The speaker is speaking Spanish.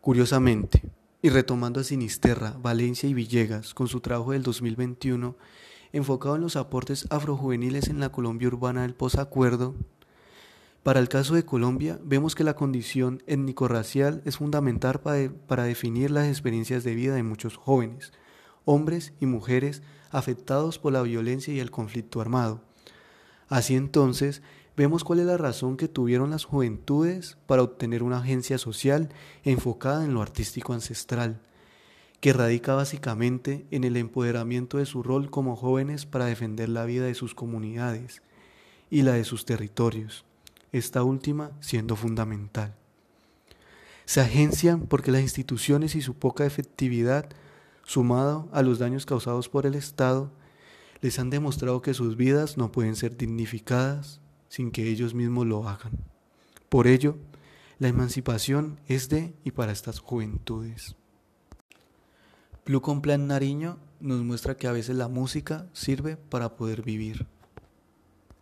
Curiosamente, y retomando a Sinisterra, Valencia y Villegas con su trabajo del 2021, enfocado en los aportes afrojuveniles en la Colombia urbana del posacuerdo, para el caso de Colombia, vemos que la condición étnico-racial es fundamental para, definir las experiencias de vida de muchos jóvenes, hombres y mujeres afectados por la violencia y el conflicto armado. Así entonces, vemos cuál es la razón que tuvieron las juventudes para obtener una agencia social enfocada en lo artístico ancestral, que radica básicamente en el empoderamiento de su rol como jóvenes para defender la vida de sus comunidades y la de sus territorios esta última siendo fundamental. Se agencian porque las instituciones y su poca efectividad, sumado a los daños causados por el Estado, les han demostrado que sus vidas no pueden ser dignificadas sin que ellos mismos lo hagan. Por ello, la emancipación es de y para estas juventudes. Blue Plan Nariño nos muestra que a veces la música sirve para poder vivir.